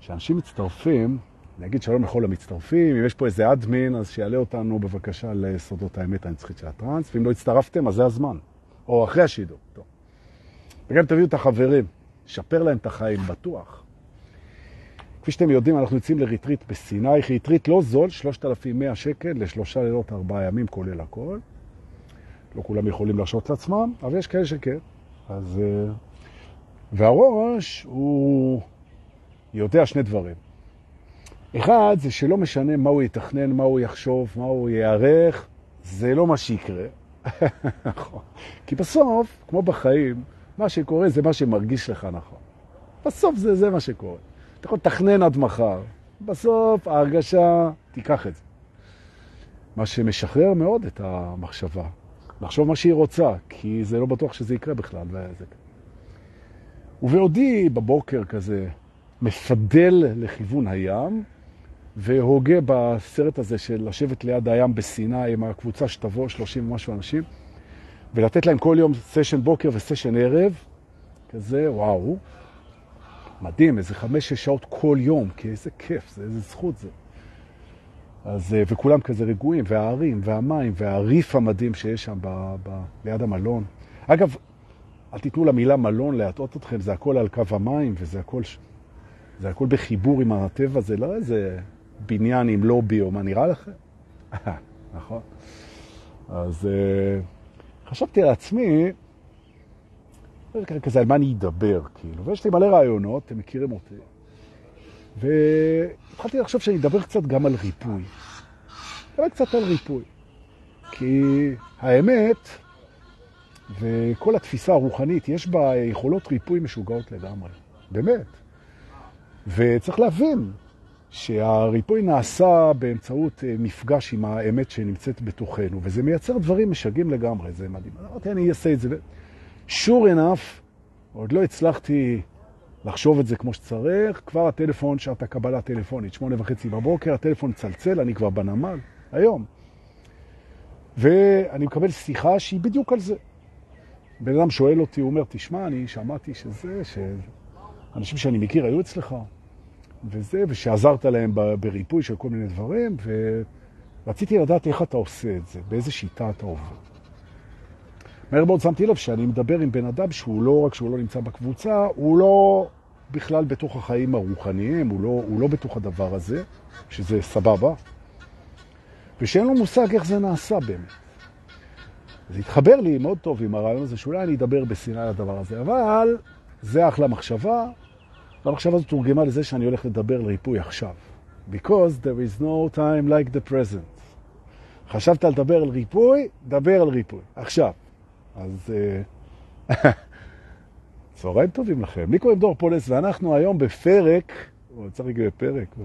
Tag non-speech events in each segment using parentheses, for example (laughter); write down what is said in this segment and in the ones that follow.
כשאנשים מצטרפים, נגיד שלום לכל המצטרפים, אם יש פה איזה אדמין, אז שיעלה אותנו בבקשה לסודות האמת הנצחית של הטראנס, ואם לא הצטרפתם, אז זה הזמן. או אחרי השידור. טוב. וגם תביאו את החברים, נשפר להם את החיים, בטוח. כפי שאתם יודעים, אנחנו יוצאים לריטריט בסיני, ריטריט לא זול, 3,100 שקל לשלושה לילות, ארבעה ימים, כולל הכל. לא כולם יכולים להרשות לעצמם, אבל יש כאלה שכן. אז... אה, והראש הוא יודע שני דברים. אחד, זה שלא משנה מה הוא יתכנן, מה הוא יחשוב, מה הוא יערך, זה לא מה שיקרה. (laughs) נכון. כי בסוף, כמו בחיים, מה שקורה זה מה שמרגיש לך נכון. בסוף זה, זה מה שקורה. אתה יכול לתכנן עד מחר. בסוף ההרגשה, תיקח את זה. מה שמשחרר מאוד את המחשבה. לחשוב מה שהיא רוצה, כי זה לא בטוח שזה יקרה בכלל. וזה... ובעודי בבוקר כזה מפדל לכיוון הים, והוגה בסרט הזה של לשבת ליד הים בסיני עם הקבוצה שתבוא, 30 ומשהו אנשים, ולתת להם כל יום סשן בוקר וסשן ערב, כזה, וואו, מדהים, איזה חמש-שש שעות כל יום, כי איזה כיף זה, איזה זכות זה. אז, אה, וכולם כזה רגועים, והערים, והמים, והריף המדהים שיש שם ב, ב, ליד המלון. אגב, אל תיתנו למילה מלון להטעות אתכם, זה הכל על קו המים, וזה הכל, זה הכל בחיבור עם הטבע, זה לא איזה בניין עם לובי או מה נראה לכם? (laughs) נכון. אז uh, חשבתי על עצמי, כזה על מה אני אדבר, כאילו, ויש לי מלא רעיונות, אתם מכירים אותי. והתחלתי לחשוב שאני אדבר קצת גם על ריפוי. אדבר קצת על ריפוי. כי האמת, וכל התפיסה הרוחנית, יש בה יכולות ריפוי משוגעות לגמרי. באמת. וצריך להבין שהריפוי נעשה באמצעות אה, מפגש עם האמת שנמצאת בתוכנו, וזה מייצר דברים משגעים לגמרי, זה מדהים. אמרתי, אני אעשה את זה. sure enough, עוד לא הצלחתי לחשוב את זה כמו שצריך, כבר הטלפון, שעת הקבלה טלפונית, שמונה וחצי בבוקר, הטלפון צלצל, אני כבר בנמל, היום. ואני מקבל שיחה שהיא בדיוק על זה. בן אדם שואל אותי, הוא אומר, תשמע, אני שמעתי שזה, שאנשים שאני מכיר היו אצלך, וזה, ושעזרת להם בריפוי של כל מיני דברים, ורציתי לדעת איך אתה עושה את זה, באיזה שיטה אתה עובד. מהר מאוד שמתי לב שאני מדבר עם בן אדם שהוא לא רק שהוא לא נמצא בקבוצה, הוא לא בכלל בתוך החיים הרוחניים, הוא לא, הוא לא בתוך הדבר הזה, שזה סבבה, ושאין לו מושג איך זה נעשה באמת. זה התחבר לי מאוד טוב עם הרעיון הזה, שאולי אני אדבר בסיני על הדבר הזה, אבל זה אחלה מחשבה, והמחשבה הזאת תורגמה לזה שאני הולך לדבר על ריפוי עכשיו. Because there is no time like the present. חשבת לדבר על ריפוי? דבר על ריפוי. עכשיו. אז אה, (laughs) צהריים טובים לכם. לי קוראים דור פולס, ואנחנו היום בפרק, או צריך להגיד בפרק, לא?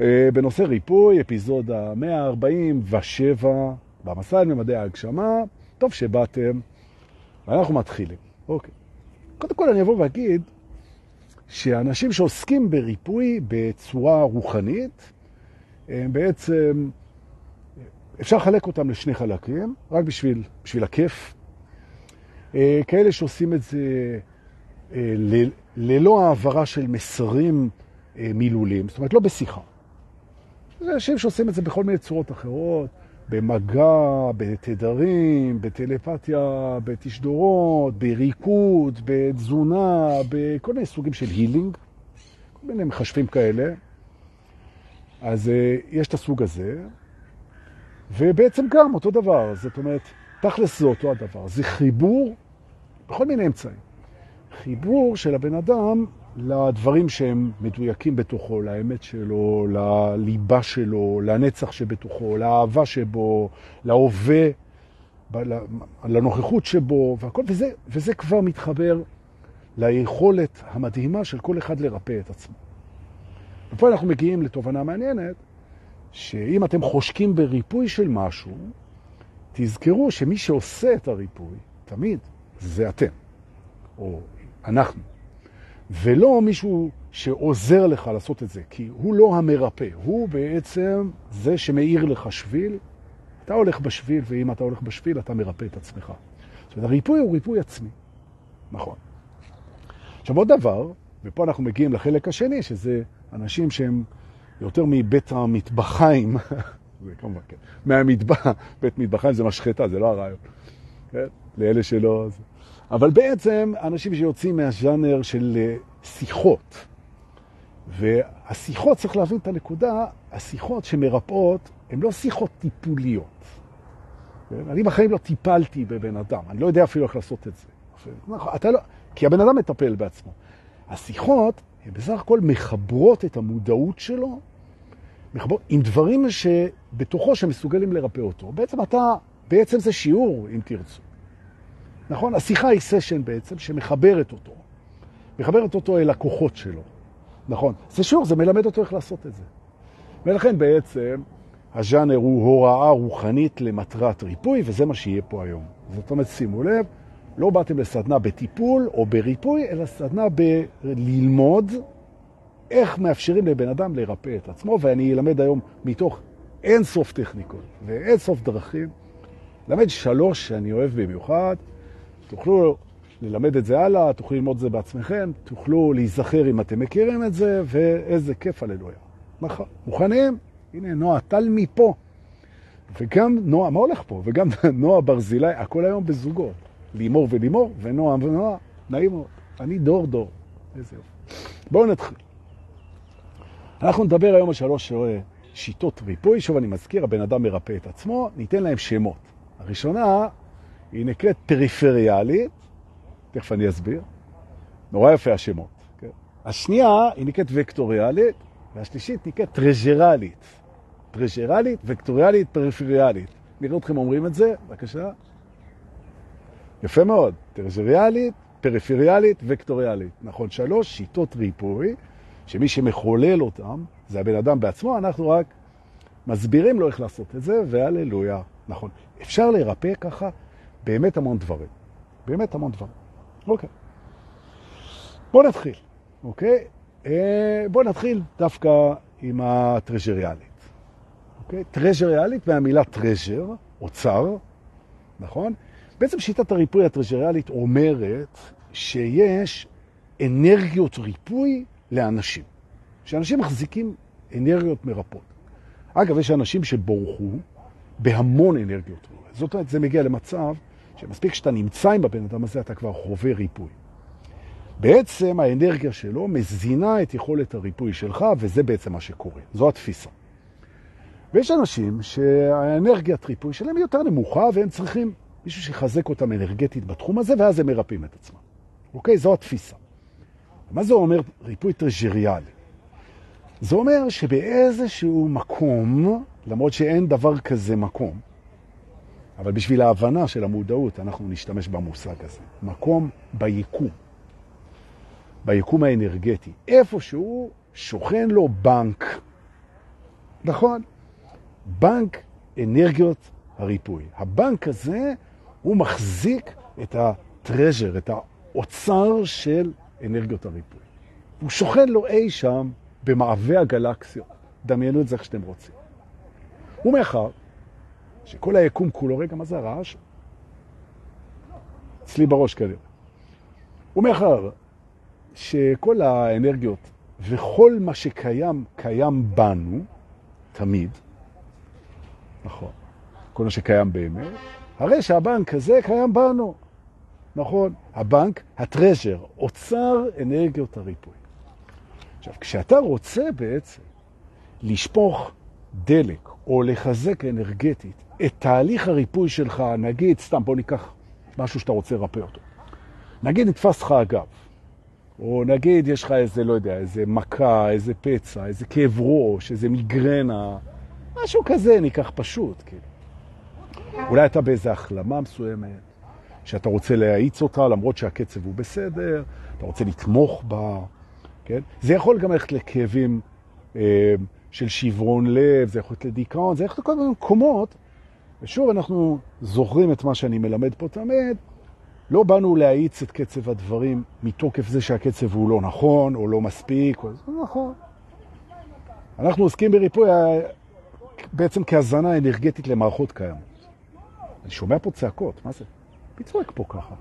אה, בנושא ריפוי, אפיזודה 147, במסע אל ממדי ההגשמה. טוב שבאתם, ואנחנו מתחילים. אוקיי. קודם כל אני אבוא ואגיד שאנשים שעוסקים בריפוי בצורה רוחנית, הם בעצם, אפשר לחלק אותם לשני חלקים, רק בשביל, בשביל הכיף. אה, כאלה שעושים את זה אה, ללא העברה של מסרים אה, מילולים, זאת אומרת, לא בשיחה. זה אנשים שעושים את זה בכל מיני צורות אחרות, במגע, בתדרים, בטלפתיה, בתשדורות, בריקוד, בתזונה, בכל מיני סוגים של הילינג, כל מיני מחשבים כאלה. אז uh, יש את הסוג הזה, ובעצם גם אותו דבר, זאת אומרת, תכלס זה אותו הדבר, זה חיבור בכל מיני אמצעים. חיבור של הבן אדם לדברים שהם מדויקים בתוכו, לאמת שלו, לליבה שלו, לנצח שבתוכו, לאהבה שבו, להווה, לנוכחות שבו, והכל, וזה, וזה כבר מתחבר ליכולת המדהימה של כל אחד לרפא את עצמו. ופה אנחנו מגיעים לתובנה מעניינת, שאם אתם חושקים בריפוי של משהו, תזכרו שמי שעושה את הריפוי, תמיד, זה אתם, או אנחנו. ולא מישהו שעוזר לך לעשות את זה, כי הוא לא המרפא, הוא בעצם זה שמאיר לך שביל. אתה הולך בשביל, ואם אתה הולך בשביל, אתה מרפא את עצמך. זאת אומרת, הריפוי הוא ריפוי עצמי. נכון. עכשיו עוד דבר, ופה אנחנו מגיעים לחלק השני, שזה אנשים שהם יותר מבית המטבחיים, (laughs) זה כמובן, כן, מהמטבח, בית מטבחיים זה משחטה, זה לא הרעיון, כן, לאלה שלא... אבל בעצם אנשים שיוצאים מהז'אנר של אה, שיחות, והשיחות, צריך להבין את הנקודה, השיחות שמרפאות הן לא שיחות טיפוליות. כן? אני בחיים לא טיפלתי בבן אדם, אני לא יודע אפילו איך לעשות את זה. נכון, אתה לא, כי הבן אדם מטפל בעצמו. השיחות הן בסך הכל מחברות את המודעות שלו מחברות, עם דברים שבתוכו שמסוגלים לרפא אותו. בעצם אתה, בעצם זה שיעור, אם תרצו. נכון? השיחה היא סשן בעצם שמחברת אותו. מחברת אותו אל הכוחות שלו. נכון. זה שיעור, זה מלמד אותו איך לעשות את זה. ולכן בעצם הז'אנר הוא הוראה רוחנית למטרת ריפוי, וזה מה שיהיה פה היום. זאת אומרת, שימו לב, לא באתם לסדנה בטיפול או בריפוי, אלא סדנה בללמוד איך מאפשרים לבן אדם לרפא את עצמו, ואני אלמד היום מתוך אין סוף טכניקות ואין סוף דרכים. למד שלוש שאני אוהב במיוחד, תוכלו ללמד את זה הלאה, תוכלו ללמוד את זה בעצמכם, תוכלו להיזכר אם אתם מכירים את זה, ואיזה כיף הללויה. נכון, מוכנים? הנה, נועה טל מפה. וגם נועה, מה הולך פה? וגם (laughs) נועה ברזילי, הכל היום בזוגות. לימור ולימור, ונועה ונועה, נעים מאוד. אני דור דור. איזה יופי. בואו נתחיל. אנחנו נדבר היום על שלוש שיטות ריפוי. שוב אני מזכיר, הבן אדם מרפא את עצמו, ניתן להם שמות. הראשונה היא נקראת פריפריאלית, תכף אני אסביר. נורא יפה השמות. כן? השנייה היא נקראת וקטוריאלית, והשלישית נקראת טרז'רלית. טרז'רלית, וקטוריאלית, פריפריאלית. נראה אתכם אומרים את זה, בבקשה. יפה מאוד. טרז'ריאלית, פריפריאלית, וקטוריאלית. נכון, שלוש שיטות ריפוי, שמי שמחולל אותם זה הבן אדם בעצמו, אנחנו רק מסבירים לו איך לעשות את זה, והללויה. נכון. אפשר לרפא ככה באמת המון דברים. באמת המון דברים. אוקיי. בואו נתחיל, אוקיי? אה, בואו נתחיל דווקא עם הטרז'ריאלית. אוקיי? טרז'ריאלית מהמילה טרז'ר, אוצר, נכון? בעצם שיטת הריפוי הטרז'ריאלית אומרת שיש אנרגיות ריפוי לאנשים. שאנשים מחזיקים אנרגיות מרפאות. אגב, יש אנשים שבורחו בהמון אנרגיות. זאת אומרת, זה מגיע למצב שמספיק שאתה נמצא עם הבן אדם הזה, אתה כבר חווה ריפוי. בעצם האנרגיה שלו מזינה את יכולת הריפוי שלך, וזה בעצם מה שקורה. זו התפיסה. ויש אנשים שהאנרגיית ריפוי שלהם היא יותר נמוכה, והם צריכים מישהו שיחזק אותם אנרגטית בתחום הזה, ואז הם מרפאים את עצמם. אוקיי? זו התפיסה. מה זה אומר ריפוי טרז'ריאלי? זה אומר שבאיזשהו מקום, למרות שאין דבר כזה מקום, אבל בשביל ההבנה של המודעות אנחנו נשתמש במושג הזה. מקום ביקום, ביקום האנרגטי. איפשהו שוכן לו בנק, נכון? בנק אנרגיות הריפוי. הבנק הזה הוא מחזיק את הטרז'ר, את האוצר של אנרגיות הריפוי. הוא שוכן לו אי שם במעווה הגלקסיות. דמיינו את זה איך שאתם רוצים. ומאחר שכל היקום כולו, רגע, מה זה הרעש? אצלי בראש כנראה. ומאחר שכל האנרגיות וכל מה שקיים, קיים בנו, תמיד, נכון, כל מה שקיים באמת, הרי שהבנק הזה קיים בנו. נכון, הבנק, הטרז'ר, אוצר אנרגיות הריפוי. עכשיו, כשאתה רוצה בעצם לשפוך דלק או לחזק אנרגטית את תהליך הריפוי שלך, נגיד, סתם בוא ניקח משהו שאתה רוצה לרפא אותו. נגיד נתפס לך הגב, או נגיד יש לך איזה, לא יודע, איזה מכה, איזה פצע, איזה כאב ראש, איזה מיגרנה, משהו כזה, ניקח פשוט, כאילו. אולי אתה באיזה החלמה מסוימת, שאתה רוצה להאיץ אותה למרות שהקצב הוא בסדר, אתה רוצה לתמוך בה, כן? זה יכול גם ללכת לכאבים אה, של שברון לב, זה יכול להיות לדיכאון, זה יכול להיות לכל מיני מקומות. ושוב, אנחנו זוכרים את מה שאני מלמד פה תמיד, לא באנו להאיץ את קצב הדברים מתוקף זה שהקצב הוא לא נכון או לא מספיק, או... זה נכון. אנחנו עוסקים בריפוי בעצם כהזנה אנרגטית למערכות קיימות. אני שומע פה צעקות, מה זה? מי צועק פה ככה?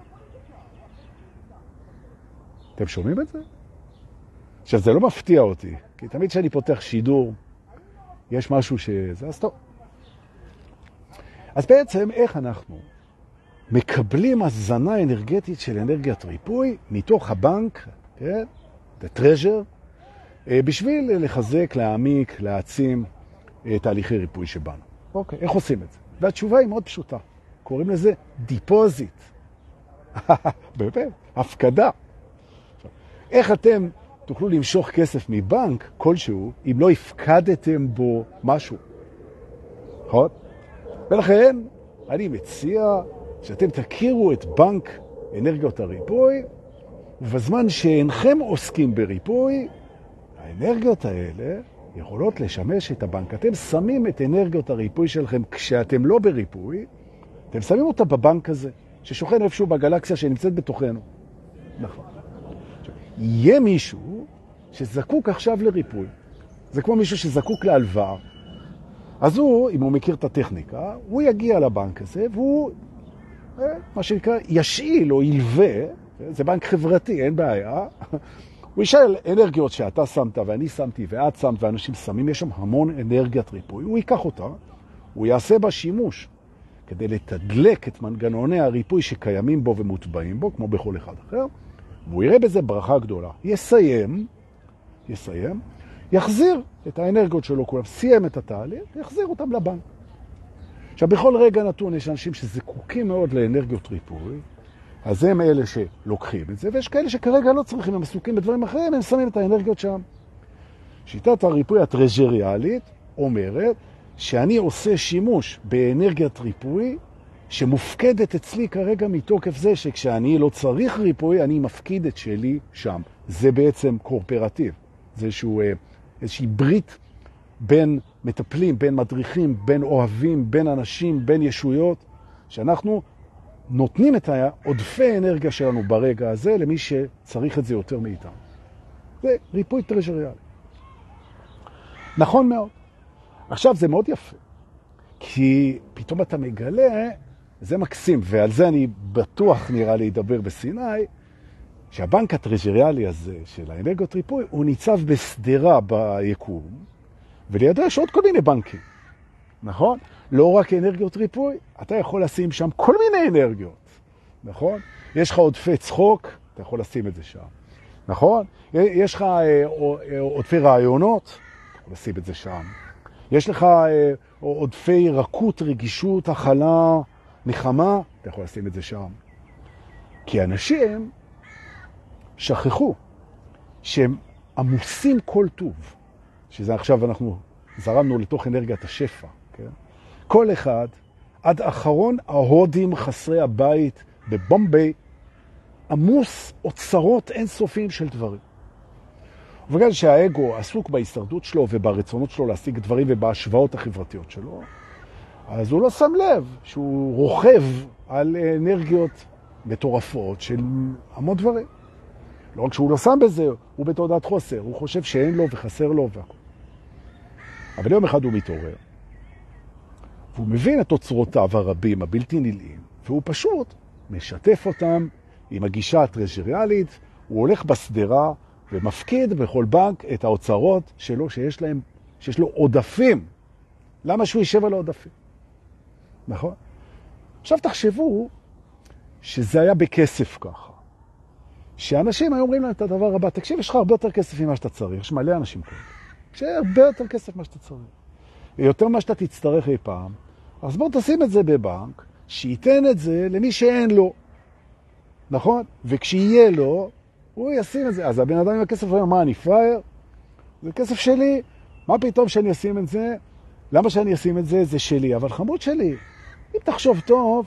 אתם שומעים את זה? עכשיו, זה לא מפתיע אותי, כי תמיד כשאני פותח שידור, יש משהו שזה, אז טוב. אז בעצם, איך אנחנו מקבלים הזנה אנרגטית של אנרגיית ריפוי מתוך הבנק, כן, the treasure, אה, בשביל לחזק, להעמיק, להעצים תהליכי ריפוי שבנו. אוקיי, איך עושים את זה? והתשובה היא מאוד פשוטה. קוראים לזה דיפוזיט. (laughs) באמת, הפקדה. איך אתם תוכלו למשוך כסף מבנק כלשהו אם לא הפקדתם בו משהו? נכון? ולכן אני מציע שאתם תכירו את בנק אנרגיות הריפוי, ובזמן שאינכם עוסקים בריפוי, האנרגיות האלה יכולות לשמש את הבנק. אתם שמים את אנרגיות הריפוי שלכם כשאתם לא בריפוי, אתם שמים אותה בבנק הזה, ששוכן איפשהו בגלקסיה שנמצאת בתוכנו. נכון. יהיה מישהו שזקוק עכשיו לריפוי. זה כמו מישהו שזקוק להלוואה. אז הוא, אם הוא מכיר את הטכניקה, הוא יגיע לבנק הזה והוא, אה, מה שנקרא, ישאיל או ילווה, זה בנק חברתי, אין בעיה, (laughs) הוא ישאל אנרגיות שאתה שמת ואני שמתי ואת שמת ואנשים שמים, יש שם המון אנרגיית ריפוי, הוא ייקח אותה, הוא יעשה בה שימוש כדי לתדלק את מנגנוני הריפוי שקיימים בו ומוטבעים בו, כמו בכל אחד אחר, והוא יראה בזה ברכה גדולה. יסיים, יסיים, יחזיר את האנרגיות שלו כולם, סיים את התהליך, יחזיר אותם לבנק. עכשיו, בכל רגע נתון יש אנשים שזקוקים מאוד לאנרגיות ריפוי, אז הם אלה שלוקחים את זה, ויש כאלה שכרגע לא צריכים, הם עסוקים בדברים אחרים, הם שמים את האנרגיות שם. שיטת הריפוי הטרז'ריאלית אומרת שאני עושה שימוש באנרגיית ריפוי שמופקדת אצלי כרגע מתוקף זה שכשאני לא צריך ריפוי, אני מפקיד את שלי שם. זה בעצם קורפרטיב. זה איזשהו, אה, איזושהי ברית בין מטפלים, בין מדריכים, בין אוהבים, בין אנשים, בין ישויות, שאנחנו נותנים את העודפי אנרגיה שלנו ברגע הזה למי שצריך את זה יותר מאיתנו. זה ריפוי טרז'ריאלי. נכון מאוד. עכשיו, זה מאוד יפה, כי פתאום אתה מגלה, זה מקסים, ועל זה אני בטוח נראה לי אדבר בסיני, שהבנק הטרז'ריאלי הזה של האנרגיות ריפוי, הוא ניצב בסדרה ביקום, ולידו יש עוד כל מיני בנקים, נכון? לא רק אנרגיות ריפוי, אתה יכול לשים שם כל מיני אנרגיות, נכון? יש לך עודפי צחוק, אתה יכול לשים את זה שם, נכון? יש לך אה, אה, עודפי רעיונות, אתה יכול לשים את זה שם. יש לך אה, עודפי רכות, רגישות, הכלה, נחמה, אתה יכול לשים את זה שם. כי אנשים שכחו שהם עמוסים כל טוב, שזה עכשיו אנחנו זרמנו לתוך אנרגיית השפע, כן? כל אחד, עד אחרון ההודים חסרי הבית בבומביי, עמוס אוצרות אינסופיים של דברים. ובגלל שהאגו עסוק בהישרדות שלו וברצונות שלו להשיג דברים ובהשוואות החברתיות שלו, אז הוא לא שם לב שהוא רוכב על אנרגיות מטורפות של המון דברים. לא רק שהוא לא שם בזה, הוא בתודעת חוסר, הוא חושב שאין לו וחסר לו והכל. אבל יום אחד הוא מתעורר, והוא מבין את אוצרותיו הרבים, הבלתי נלאים, והוא פשוט משתף אותם עם הגישה הטרז'ריאלית, הוא הולך בסדרה ומפקיד בכל בנק את האוצרות שלו שיש להם, שיש לו עודפים. למה שהוא יישב על העודפים? נכון? עכשיו תחשבו שזה היה בכסף ככה. שאנשים היו אומרים להם את הדבר הבא, תקשיב, יש לך הרבה יותר כסף ממה שאתה צריך, יש מלא אנשים כאלה. יש הרבה יותר כסף ממה שאתה צריך. יותר ממה שאתה תצטרך אי פעם, אז בוא תשים את זה בבנק, שייתן את זה למי שאין לו, נכון? וכשיהיה לו, הוא ישים את זה. אז הבן אדם עם הכסף אומר, מה, אני פראייר? זה כסף שלי, מה פתאום שאני אשים את זה? למה שאני אשים את זה? זה שלי, אבל חמוד שלי. אם תחשוב טוב,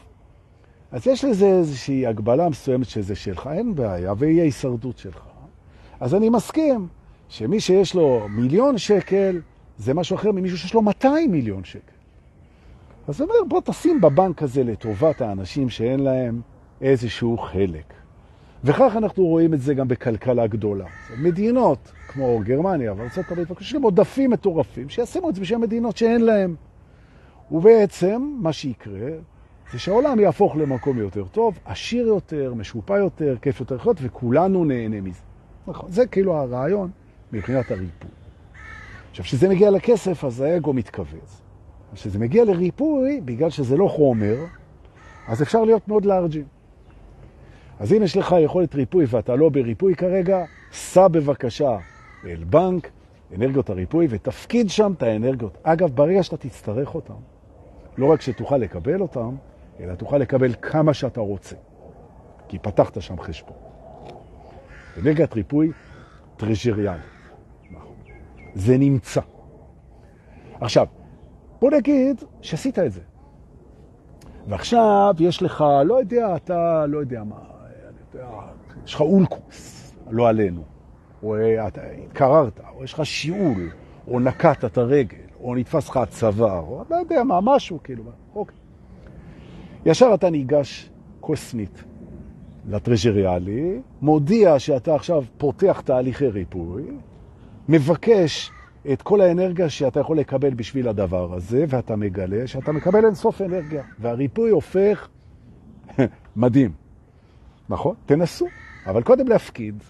אז יש לזה איזושהי הגבלה מסוימת שזה שלך, אין בעיה, והיא ההישרדות שלך. אז אני מסכים שמי שיש לו מיליון שקל, זה משהו אחר ממישהו שיש לו 200 מיליון שקל. אז הוא אומר, בוא תשים בבנק הזה לטובת האנשים שאין להם איזשהו חלק. וכך אנחנו רואים את זה גם בכלכלה גדולה. מדינות כמו גרמניה וארצות הברית, יש להם עודפים מטורפים, שישימו את זה בשביל המדינות שאין להם. ובעצם מה שיקרה זה שהעולם יהפוך למקום יותר טוב, עשיר יותר, משופע יותר, כיף יותר לחיות, וכולנו נהנה מזה. נכון, זה כאילו הרעיון מבחינת הריפוי. עכשיו, כשזה מגיע לכסף, אז האגו מתכווץ. כשזה מגיע לריפוי, בגלל שזה לא חומר, אז אפשר להיות מאוד לארג'ים. אז אם יש לך יכולת ריפוי ואתה לא בריפוי כרגע, סע בבקשה אל בנק, אנרגיות הריפוי, ותפקיד שם את האנרגיות. אגב, ברגע שאתה תצטרך אותם, לא רק שתוכל לקבל אותם, אלא תוכל לקבל כמה שאתה רוצה. כי פתחת שם חשבון. אנרגיית ריפוי טרז'ריאלית. זה נמצא. עכשיו, בוא נגיד שעשית את זה. ועכשיו יש לך, לא יודע, אתה, לא יודע מה, יש לך אולקוס, לא עלינו, או אתה התקררת, או יש לך שיעול, או נקעת את הרגל, או נתפס לך הצוואר, או לא יודע מה, משהו, כאילו, אוקיי. ישר אתה ניגש קוסמית לטרז'ריאלי, מודיע שאתה עכשיו פותח תהליכי ריפוי, מבקש את כל האנרגיה שאתה יכול לקבל בשביל הדבר הזה, ואתה מגלה שאתה מקבל אינסוף אנרגיה, והריפוי הופך (laughs) מדהים. נכון? תנסו, אבל קודם להפקיד.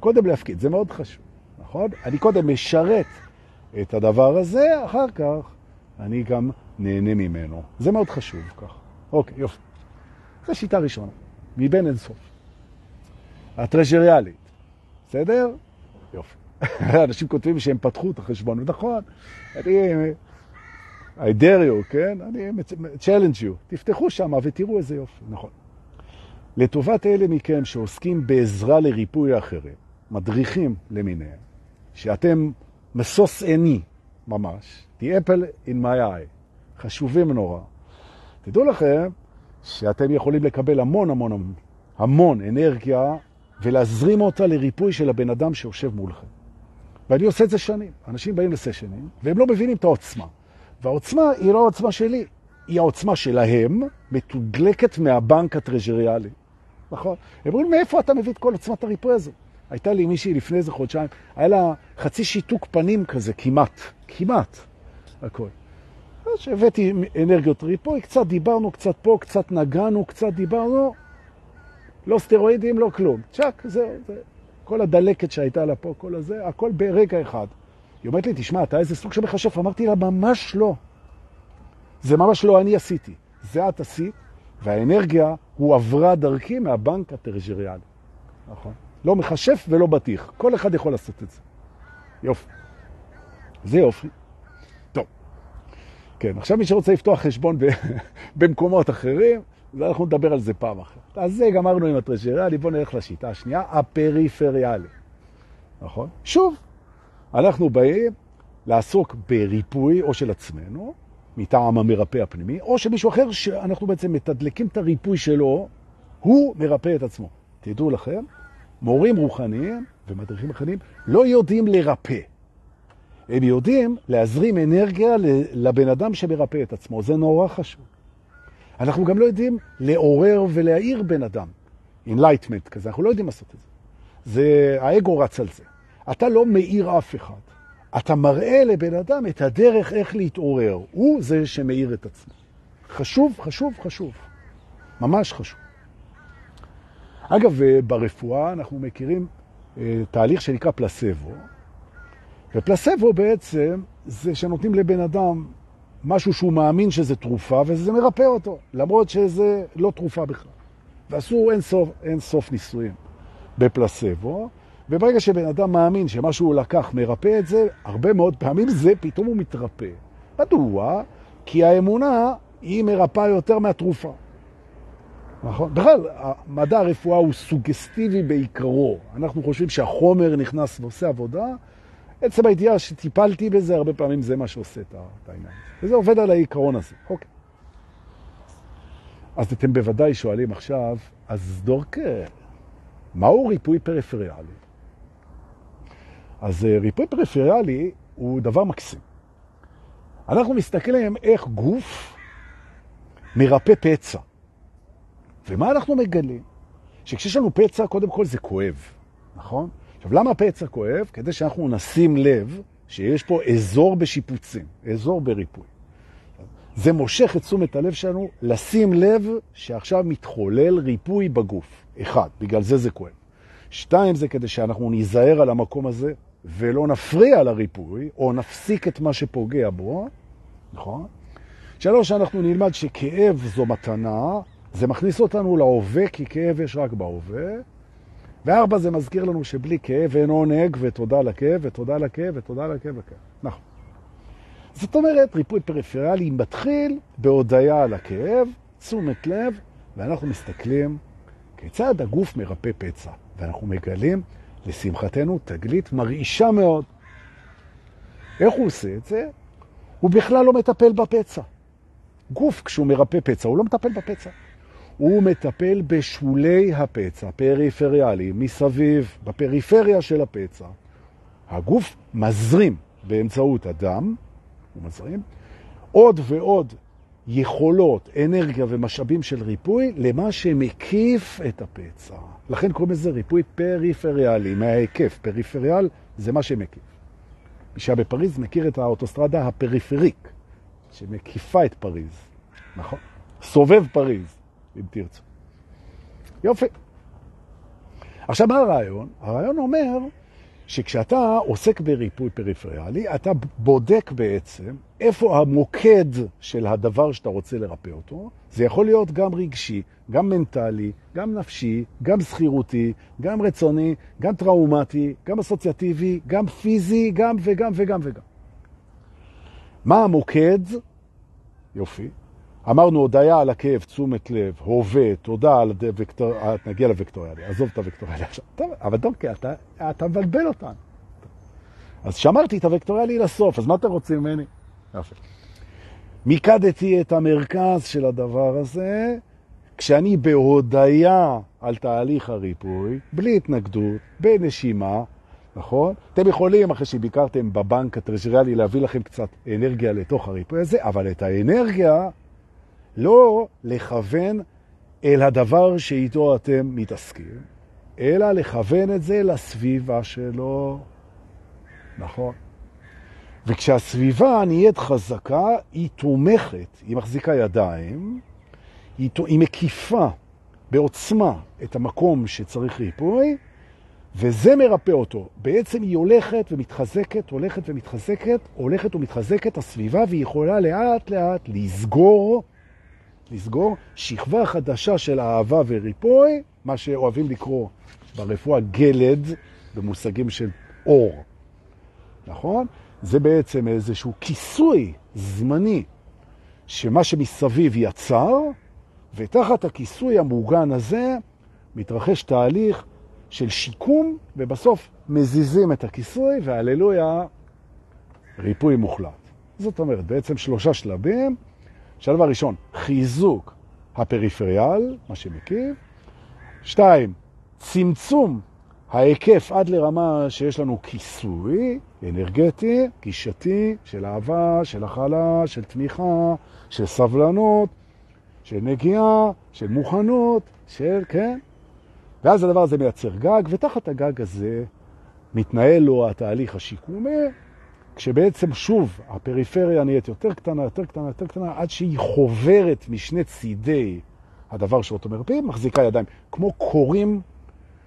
קודם להפקיד, זה מאוד חשוב, נכון? אני קודם משרת את הדבר הזה, אחר כך אני גם נהנה ממנו. זה מאוד חשוב כך. אוקיי, יופי. זו שיטה ראשונה, מבין אינסוף. הטרז'ריאלית, בסדר? יופי. (laughs) אנשים כותבים שהם פתחו את החשבון, נכון, אני, I dare you, כן? אני challenge you, תפתחו שם ותראו איזה יופי, נכון. לטובת אלה מכם שעוסקים בעזרה לריפוי אחרים, מדריכים למיניהם, שאתם מסוס עיני ממש, the apple in my eye, חשובים נורא. תדעו לכם שאתם יכולים לקבל המון המון המון אנרגיה ולהזרים אותה לריפוי של הבן אדם שיושב מולכם. ואני עושה את זה שנים. אנשים באים לסשנים, והם לא מבינים את העוצמה. והעוצמה היא לא העוצמה שלי, היא העוצמה שלהם, מתודלקת מהבנק הטרז'ריאלי. נכון? הם אומרים, מאיפה אתה מביא את כל עוצמת הריפוי הזו? הייתה לי מישהי לפני איזה חודשיים, היה לה חצי שיתוק פנים כזה, כמעט, כמעט, הכל. שהבאתי אנרגיות ריפוי, קצת דיברנו, קצת פה, קצת נגענו, קצת דיברנו, לא סטרואידים, לא כלום. צ'אק, זה, זה, כל הדלקת שהייתה לה פה, כל הזה, הכל ברגע אחד. היא אומרת לי, תשמע, אתה איזה סוג של מכשף? אמרתי לה, ממש לא. זה ממש לא אני עשיתי. זה את עשית, והאנרגיה הוא עברה דרכי מהבנק הטרז'ריאלי. נכון. לא מכשף ולא בטיח. כל אחד יכול לעשות את זה. יופי. זה יופי. כן, עכשיו מי שרוצה לפתוח חשבון (laughs) במקומות אחרים, אנחנו נדבר על זה פעם אחרת. אז זה גמרנו עם הטרז'ריאלי, בואו נלך לשיטה השנייה, הפריפריאלי. נכון? שוב, אנחנו באים לעסוק בריפוי או של עצמנו, מטעם המרפא הפנימי, או שמישהו אחר שאנחנו בעצם מתדלקים את הריפוי שלו, הוא מרפא את עצמו. תדעו לכם, מורים רוחניים ומדריכים אחרים לא יודעים לרפא. הם יודעים להזרים אנרגיה לבן אדם שמרפא את עצמו. זה נורא חשוב. אנחנו גם לא יודעים לעורר ולהעיר בן אדם. Enlightenment כזה, אנחנו לא יודעים לעשות את זה. זה, האגו רץ על זה. אתה לא מאיר אף אחד. אתה מראה לבן אדם את הדרך איך להתעורר. הוא זה שמאיר את עצמו. חשוב, חשוב, חשוב. ממש חשוב. אגב, ברפואה אנחנו מכירים אה, תהליך שנקרא פלסבו, ופלסבו בעצם זה שנותנים לבן אדם משהו שהוא מאמין שזה תרופה, וזה מרפא אותו, למרות שזה לא תרופה בכלל. ועשו אין סוף, אין סוף ניסויים בפלסבו, וברגע שבן אדם מאמין שמשהו הוא לקח מרפא את זה, הרבה מאוד פעמים זה פתאום הוא מתרפא. מדוע? כי האמונה היא מרפאה יותר מהתרופה. נכון? בכלל, מדע הרפואה הוא סוגסטיבי בעיקרו. אנחנו חושבים שהחומר נכנס ועושה עבודה, עצם הידיעה שטיפלתי בזה, הרבה פעמים זה מה שעושה את העניין. וזה עובד על העיקרון הזה. אוקיי. אז אתם בוודאי שואלים עכשיו, אז דורק, מהו ריפוי פריפריאלי? אז אה, ריפוי פריפריאלי הוא דבר מקסים. אנחנו מסתכלים איך גוף מרפא פצע. ומה אנחנו מגלים? שכשיש לנו פצע, קודם כל זה כואב, נכון? עכשיו, למה פצע כואב? כדי שאנחנו נשים לב שיש פה אזור בשיפוצים, אזור בריפוי. זה מושך את תשומת הלב שלנו לשים לב שעכשיו מתחולל ריפוי בגוף. אחד, בגלל זה זה כואב. שתיים, זה כדי שאנחנו ניזהר על המקום הזה ולא נפריע לריפוי, או נפסיק את מה שפוגע בו, נכון? שלוש, אנחנו נלמד שכאב זו מתנה, זה מכניס אותנו להווה, כי כאב יש רק בהווה. וארבע, זה מזכיר לנו שבלי כאב אין עונג, ותודה לכאב, ותודה לכאב, ותודה לכאב, וכאב. נכון. זאת אומרת, ריפוי פריפריאלי מתחיל בהודיה על הכאב, תשומת לב, ואנחנו מסתכלים כיצד הגוף מרפא פצע. ואנחנו מגלים, לשמחתנו, תגלית מרעישה מאוד. איך הוא עושה את זה? הוא בכלל לא מטפל בפצע. גוף, כשהוא מרפא פצע, הוא לא מטפל בפצע. הוא מטפל בשולי הפצע, פריפריאלי, מסביב, בפריפריה של הפצע. הגוף מזרים באמצעות הדם, הוא מזרים, עוד ועוד יכולות, אנרגיה ומשאבים של ריפוי למה שמקיף את הפצע. לכן קוראים לזה ריפוי פריפריאלי, מההיקף. פריפריאל זה מה שמקיף. מי שהיה בפריז מכיר את האוטוסטרדה ה- périphérique, שמקיפה את פריז, נכון? סובב פריז, אם תרצו. יופי. עכשיו, מה הרעיון? הרעיון אומר שכשאתה עוסק בריפוי פריפריאלי, אתה בודק בעצם איפה המוקד של הדבר שאתה רוצה לרפא אותו. זה יכול להיות גם רגשי, גם מנטלי, גם נפשי, גם סחירותי, גם רצוני, גם טראומטי, גם אסוציאטיבי, גם פיזי, גם וגם וגם וגם. מה המוקד? יופי. אמרנו הודיה על הכאב, תשומת לב, הווה, תודה על הווקטור... נגיע לווקטוריאלי, עזוב את הווקטוריאלי עכשיו. טוב, אבל דוקא, אתה, אתה מבלבל אותנו. אז שמרתי את הווקטוריאלי לסוף, אז מה אתם רוצים ממני? יפה. מיקדתי את המרכז של הדבר הזה, כשאני בהודיה על תהליך הריפוי, בלי התנגדות, בנשימה, נכון? אתם יכולים, אחרי שביקרתם בבנק הטרז'ריאלי, להביא לכם קצת אנרגיה לתוך הריפוי הזה, אבל את האנרגיה לא לכוון אל הדבר שאיתו אתם מתעסקים, אלא לכוון את זה לסביבה שלו. נכון. וכשהסביבה נהיית חזקה, היא תומכת, היא מחזיקה ידיים, היא, מקיפה בעוצמה את המקום שצריך ריפוי, וזה מרפא אותו. בעצם היא הולכת ומתחזקת, הולכת ומתחזקת, הולכת ומתחזקת הסביבה, והיא יכולה לאט לאט לסגור לסגור שכבה חדשה של אהבה וריפוי, מה שאוהבים לקרוא ברפואה גלד, במושגים של אור. נכון? זה בעצם איזשהו כיסוי זמני שמה שמסביב יצר, ותחת הכיסוי המוגן הזה מתרחש תהליך של שיקום, ובסוף מזיזים את הכיסוי, והללויה, ריפוי מוחלט. זאת אומרת, בעצם שלושה שלבים, שלב הראשון, חיזוק הפריפריאל, מה שמקיף. שתיים, צמצום ההיקף עד לרמה שיש לנו כיסוי אנרגטי, גישתי, של אהבה, של הכלה, של תמיכה, של סבלנות, של נגיעה, של מוכנות, של, כן? ואז הדבר הזה מייצר גג, ותחת הגג הזה מתנהל לו התהליך השיקומי, כשבעצם שוב הפריפריה נהיית יותר קטנה, יותר קטנה, יותר קטנה, עד שהיא חוברת משני צידי הדבר שאותו מרפאים, מחזיקה ידיים. כמו קורים,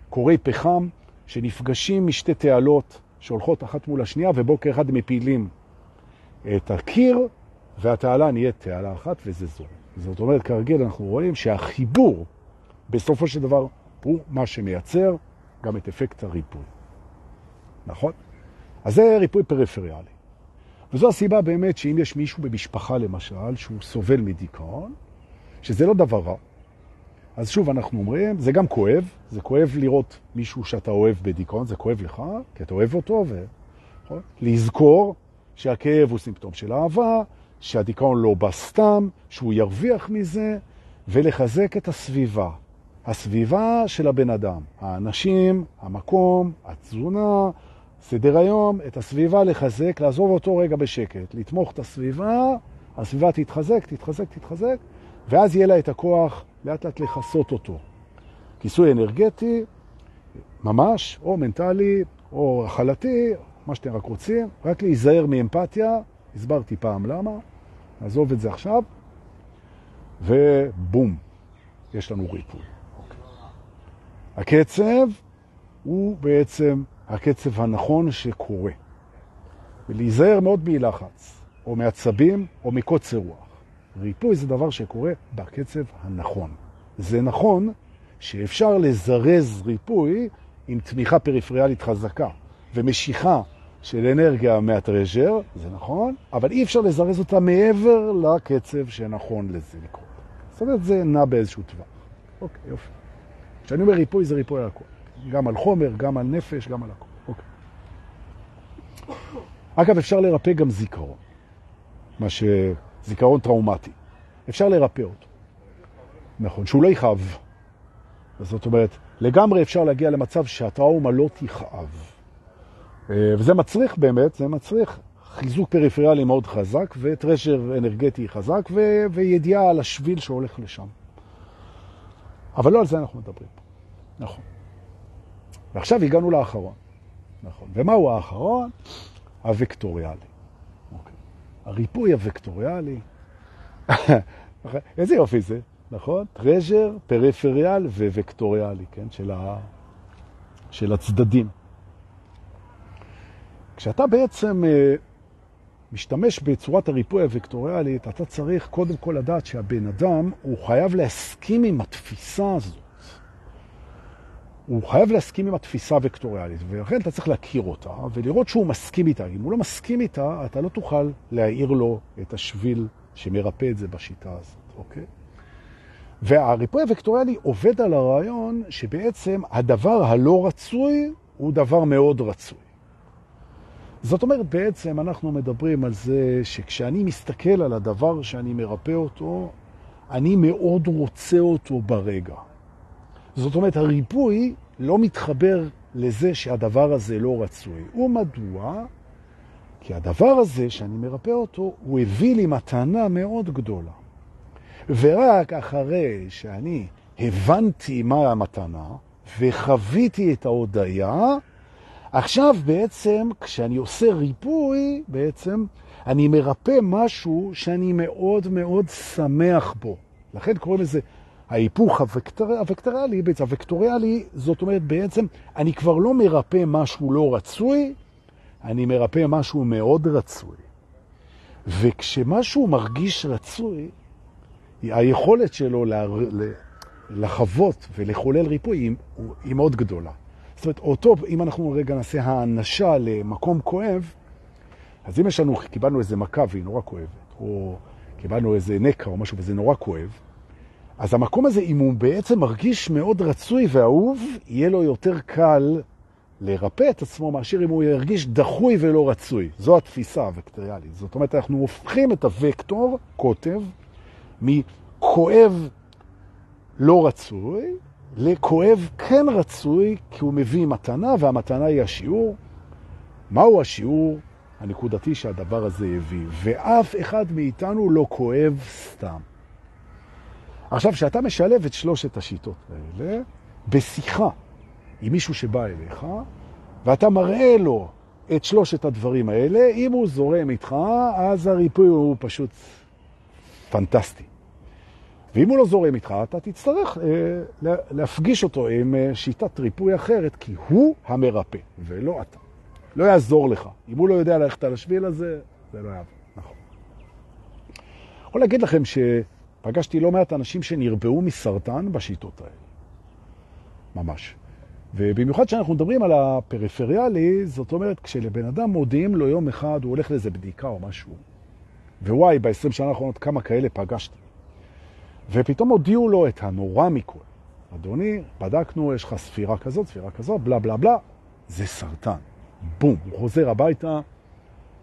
קורי פחם, שנפגשים משתי תעלות שהולכות אחת מול השנייה, ובוקר אחד מפילים את הקיר, והתעלה נהיית תעלה אחת, וזה זו. זאת אומרת, כרגיל אנחנו רואים שהחיבור, בסופו של דבר, הוא מה שמייצר גם את אפקט הריפוי. נכון? אז זה ריפוי פריפריאלי. וזו הסיבה באמת שאם יש מישהו במשפחה למשל, שהוא סובל מדיכאון, שזה לא דבר רע. אז שוב אנחנו אומרים, זה גם כואב, זה כואב לראות מישהו שאתה אוהב בדיכאון, זה כואב לך, כי אתה אוהב אותו, ו... נכון? שהכאב הוא סימפטום של אהבה, שהדיכאון לא בא סתם, שהוא ירוויח מזה, ולחזק את הסביבה. הסביבה של הבן אדם, האנשים, המקום, התזונה, סדר היום, את הסביבה לחזק, לעזוב אותו רגע בשקט, לתמוך את הסביבה, הסביבה תתחזק, תתחזק, תתחזק, ואז יהיה לה את הכוח לאט לאט לחסות אותו. כיסוי אנרגטי, ממש, או מנטלי, או החלתי, מה שאתם רק רוצים, רק להיזהר מאמפתיה, הסברתי פעם למה, נעזוב את זה עכשיו, ובום, יש לנו ריפוי. אוקיי. הקצב הוא בעצם הקצב הנכון שקורה. ולהיזהר מאוד מלחץ, או מעצבים, או מקוצר רוח. ריפוי זה דבר שקורה בקצב הנכון. זה נכון שאפשר לזרז ריפוי עם תמיכה פריפריאלית חזקה ומשיכה של אנרגיה מהטרז'ר, זה נכון, אבל אי אפשר לזרז אותה מעבר לקצב שנכון לזה לקרות. זאת אומרת, זה נע באיזשהו טווח. אוקיי, יופי. כשאני אומר ריפוי, זה ריפוי על הכל. גם על חומר, גם על נפש, גם על הכל. אוקיי. אגב, אפשר לרפא גם זיכרון, מה שזיכרון טראומטי. אפשר לרפא אותו. נכון, שהוא לא יכאב. זאת אומרת, לגמרי אפשר להגיע למצב שהטראומה לא תכאב. אה, וזה מצריך באמת, זה מצריך חיזוק פריפריאלי מאוד חזק וטרשר אנרגטי חזק ו- וידיעה על השביל שהולך לשם. אבל לא על זה אנחנו מדברים. נכון. ועכשיו הגענו לאחרון. נכון. ומהו האחרון? הוקטוריאלי. אוקיי. הריפוי הוקטוריאלי. איזה יופי זה, נכון? טרז'ר, פריפריאל ווקטוריאלי, כן? של, ה... של הצדדים. כשאתה בעצם אה, משתמש בצורת הריפוי הוקטוריאלית, אתה צריך קודם כל לדעת שהבן אדם, הוא חייב להסכים עם התפיסה הזאת. הוא חייב להסכים עם התפיסה הוקטוריאלית, ולכן אתה צריך להכיר אותה ולראות שהוא מסכים איתה. אם הוא לא מסכים איתה, אתה לא תוכל להעיר לו את השביל שמרפא את זה בשיטה הזאת, אוקיי? והריפוי הוקטוריאלי עובד על הרעיון שבעצם הדבר הלא רצוי הוא דבר מאוד רצוי. זאת אומרת, בעצם אנחנו מדברים על זה שכשאני מסתכל על הדבר שאני מרפא אותו, אני מאוד רוצה אותו ברגע. זאת אומרת, הריפוי לא מתחבר לזה שהדבר הזה לא רצוי. ומדוע? כי הדבר הזה שאני מרפא אותו, הוא הביא לי מתנה מאוד גדולה. ורק אחרי שאני הבנתי מה המתנה וחוויתי את ההודעה, עכשיו בעצם כשאני עושה ריפוי, בעצם אני מרפא משהו שאני מאוד מאוד שמח בו. לכן קוראים לזה ההיפוך הוקטור... הוקטוריאלי, בעצם הוקטוריאלי, זאת אומרת בעצם אני כבר לא מרפא משהו לא רצוי, אני מרפא משהו מאוד רצוי. וכשמשהו מרגיש רצוי, היכולת שלו לחוות ולחולל ריפוי היא, היא מאוד גדולה. זאת אומרת, אותו, אם אנחנו רגע נעשה האנשה למקום כואב, אז אם יש לנו, קיבלנו איזה מכה והיא נורא כואבת, או קיבלנו איזה נקע או משהו וזה נורא כואב, אז המקום הזה, אם הוא בעצם מרגיש מאוד רצוי ואהוב, יהיה לו יותר קל לרפא את עצמו מאשר אם הוא ירגיש דחוי ולא רצוי. זו התפיסה הוקטוריאלית. זאת אומרת, אנחנו הופכים את הוקטור, קוטב, מכואב לא רצוי, לכואב כן רצוי, כי הוא מביא מתנה, והמתנה היא השיעור. מהו השיעור הנקודתי שהדבר הזה הביא? ואף אחד מאיתנו לא כואב סתם. עכשיו, כשאתה משלב את שלושת השיטות האלה בשיחה עם מישהו שבא אליך, ואתה מראה לו את שלושת הדברים האלה, אם הוא זורם איתך, אז הריפוי הוא פשוט פנטסטי. ואם הוא לא זורם איתך, אתה תצטרך אה, להפגיש אותו עם אה, שיטת ריפוי אחרת, כי הוא המרפא, ולא אתה. לא יעזור לך. אם הוא לא יודע ללכת על השביל הזה, זה לא יעבור. נכון. יכול להגיד לכם שפגשתי לא מעט אנשים שנרפאו מסרטן בשיטות האלה. ממש. ובמיוחד כשאנחנו מדברים על הפריפריאלי, זאת אומרת, כשלבן אדם מודיעים לו יום אחד, הוא הולך לאיזה בדיקה או משהו, ווואי, ב-20 שנה האחרונות כמה כאלה פגשתי. ופתאום הודיעו לו את הנורא מכל. אדוני, בדקנו, יש לך ספירה כזאת, ספירה כזאת, בלה בלה בלה, זה סרטן. בום, הוא חוזר הביתה,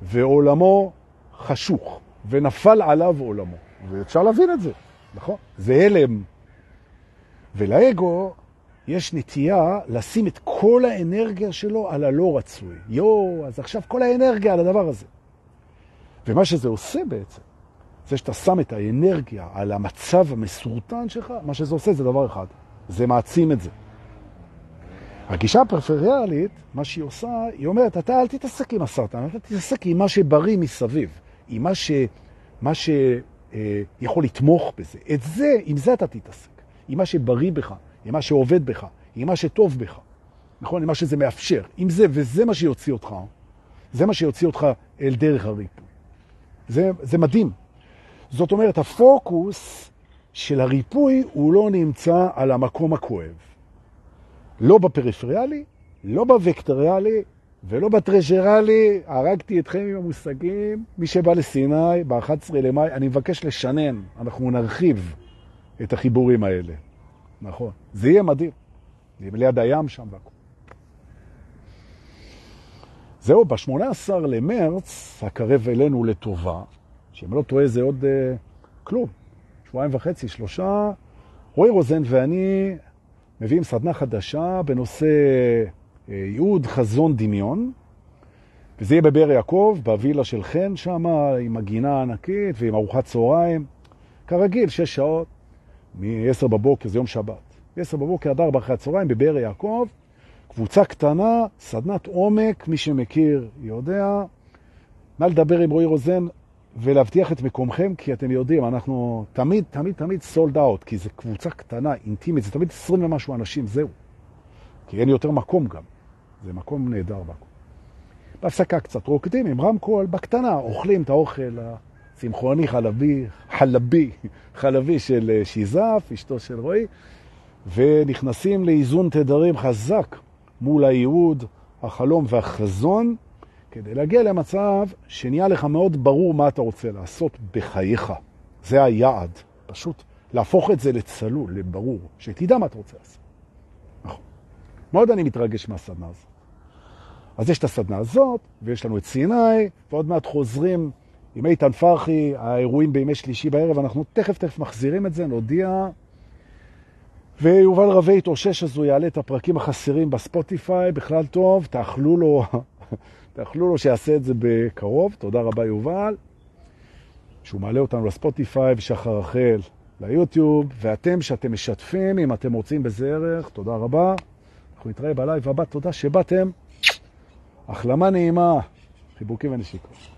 ועולמו חשוך, ונפל עליו עולמו. ואפשר להבין את זה, נכון? זה הלם. ולאגו יש נטייה לשים את כל האנרגיה שלו על הלא רצוי. יו, אז עכשיו כל האנרגיה על הדבר הזה. ומה שזה עושה בעצם, זה שאתה שם את האנרגיה על המצב המסורטן שלך, מה שזה עושה זה דבר אחד, זה מעצים את זה. הגישה הפרפריאלית, מה שהיא עושה, היא אומרת, אתה אל תתעסק עם הסרטן, אתה תתעסק עם מה שבריא מסביב, עם מה, ש, מה אה, לתמוך בזה. את זה, עם זה אתה תתעסק, עם מה שבריא בך, עם מה שעובד בך, עם מה שטוב בך. נכון? מה שזה מאפשר. אם זה, וזה מה שיוציא אותך, זה מה שיוציא אותך אל דרך הריפוי. זה, זה מדהים. זאת אומרת, הפוקוס של הריפוי הוא לא נמצא על המקום הכואב. לא בפריפריאלי, לא בווקטוריאלי ולא בטרז'רלי. הרגתי אתכם עם המושגים. מי שבא לסיני ב-11 למאי, אני מבקש לשנן, אנחנו נרחיב את החיבורים האלה. נכון. זה יהיה מדהים. ליד הים שם והכל. זהו, ב-18 למרץ, הקרב אלינו לטובה, שאם לא טועה זה עוד uh, כלום, שבועיים וחצי, שלושה, רועי רוזן ואני מביאים סדנה חדשה בנושא ייעוד חזון דמיון, וזה יהיה בבאר יעקב, בווילה של חן שם, עם הגינה הענקית ועם ארוחת צהריים. כרגיל, שש שעות, מ-10 בבוקר, זה יום שבת. מ-10 בבוקר עד 4 אחרי הצהריים בבאר יעקב, קבוצה קטנה, סדנת עומק, מי שמכיר יודע. נא לדבר עם רועי רוזן ולהבטיח את מקומכם, כי אתם יודעים, אנחנו תמיד, תמיד, תמיד סולד אאוט, כי זו קבוצה קטנה, אינטימית, זה תמיד 20 ומשהו אנשים, זהו. כי אין יותר מקום גם. זה מקום נהדר מקום. בהפסקה קצת רוקדים עם רמקול, בקטנה, אוכלים את האוכל הצמחוני חלבי, חלבי, חלבי של אה, שיזף, אשתו של רועי, ונכנסים לאיזון תדרים חזק מול הייעוד, החלום והחזון, כדי להגיע למצב שנהיה לך מאוד ברור מה אתה רוצה לעשות בחייך. זה היעד. פשוט להפוך את זה לצלול, לברור, שתדע מה אתה רוצה לעשות. מאוד אני מתרגש מהסדנה הזאת. אז יש את הסדנה הזאת, ויש לנו את סיני, ועוד מעט חוזרים עם איתן פרחי, האירועים בימי שלישי בערב, אנחנו תכף תכף מחזירים את זה, נודיע. ויובל רבי התאושש, אז הוא יעלה את הפרקים החסרים בספוטיפיי, בכלל טוב, תאכלו לו, (laughs) תאכלו לו שיעשה את זה בקרוב, תודה רבה יובל, שהוא מעלה אותנו לספוטיפיי ושחר רחל ליוטיוב, ואתם שאתם משתפים, אם אתם רוצים בזה ערך, תודה רבה. אנחנו נתראה בלייב הבא, תודה שבאתם. החלמה נעימה, חיבוקים ונשיקות.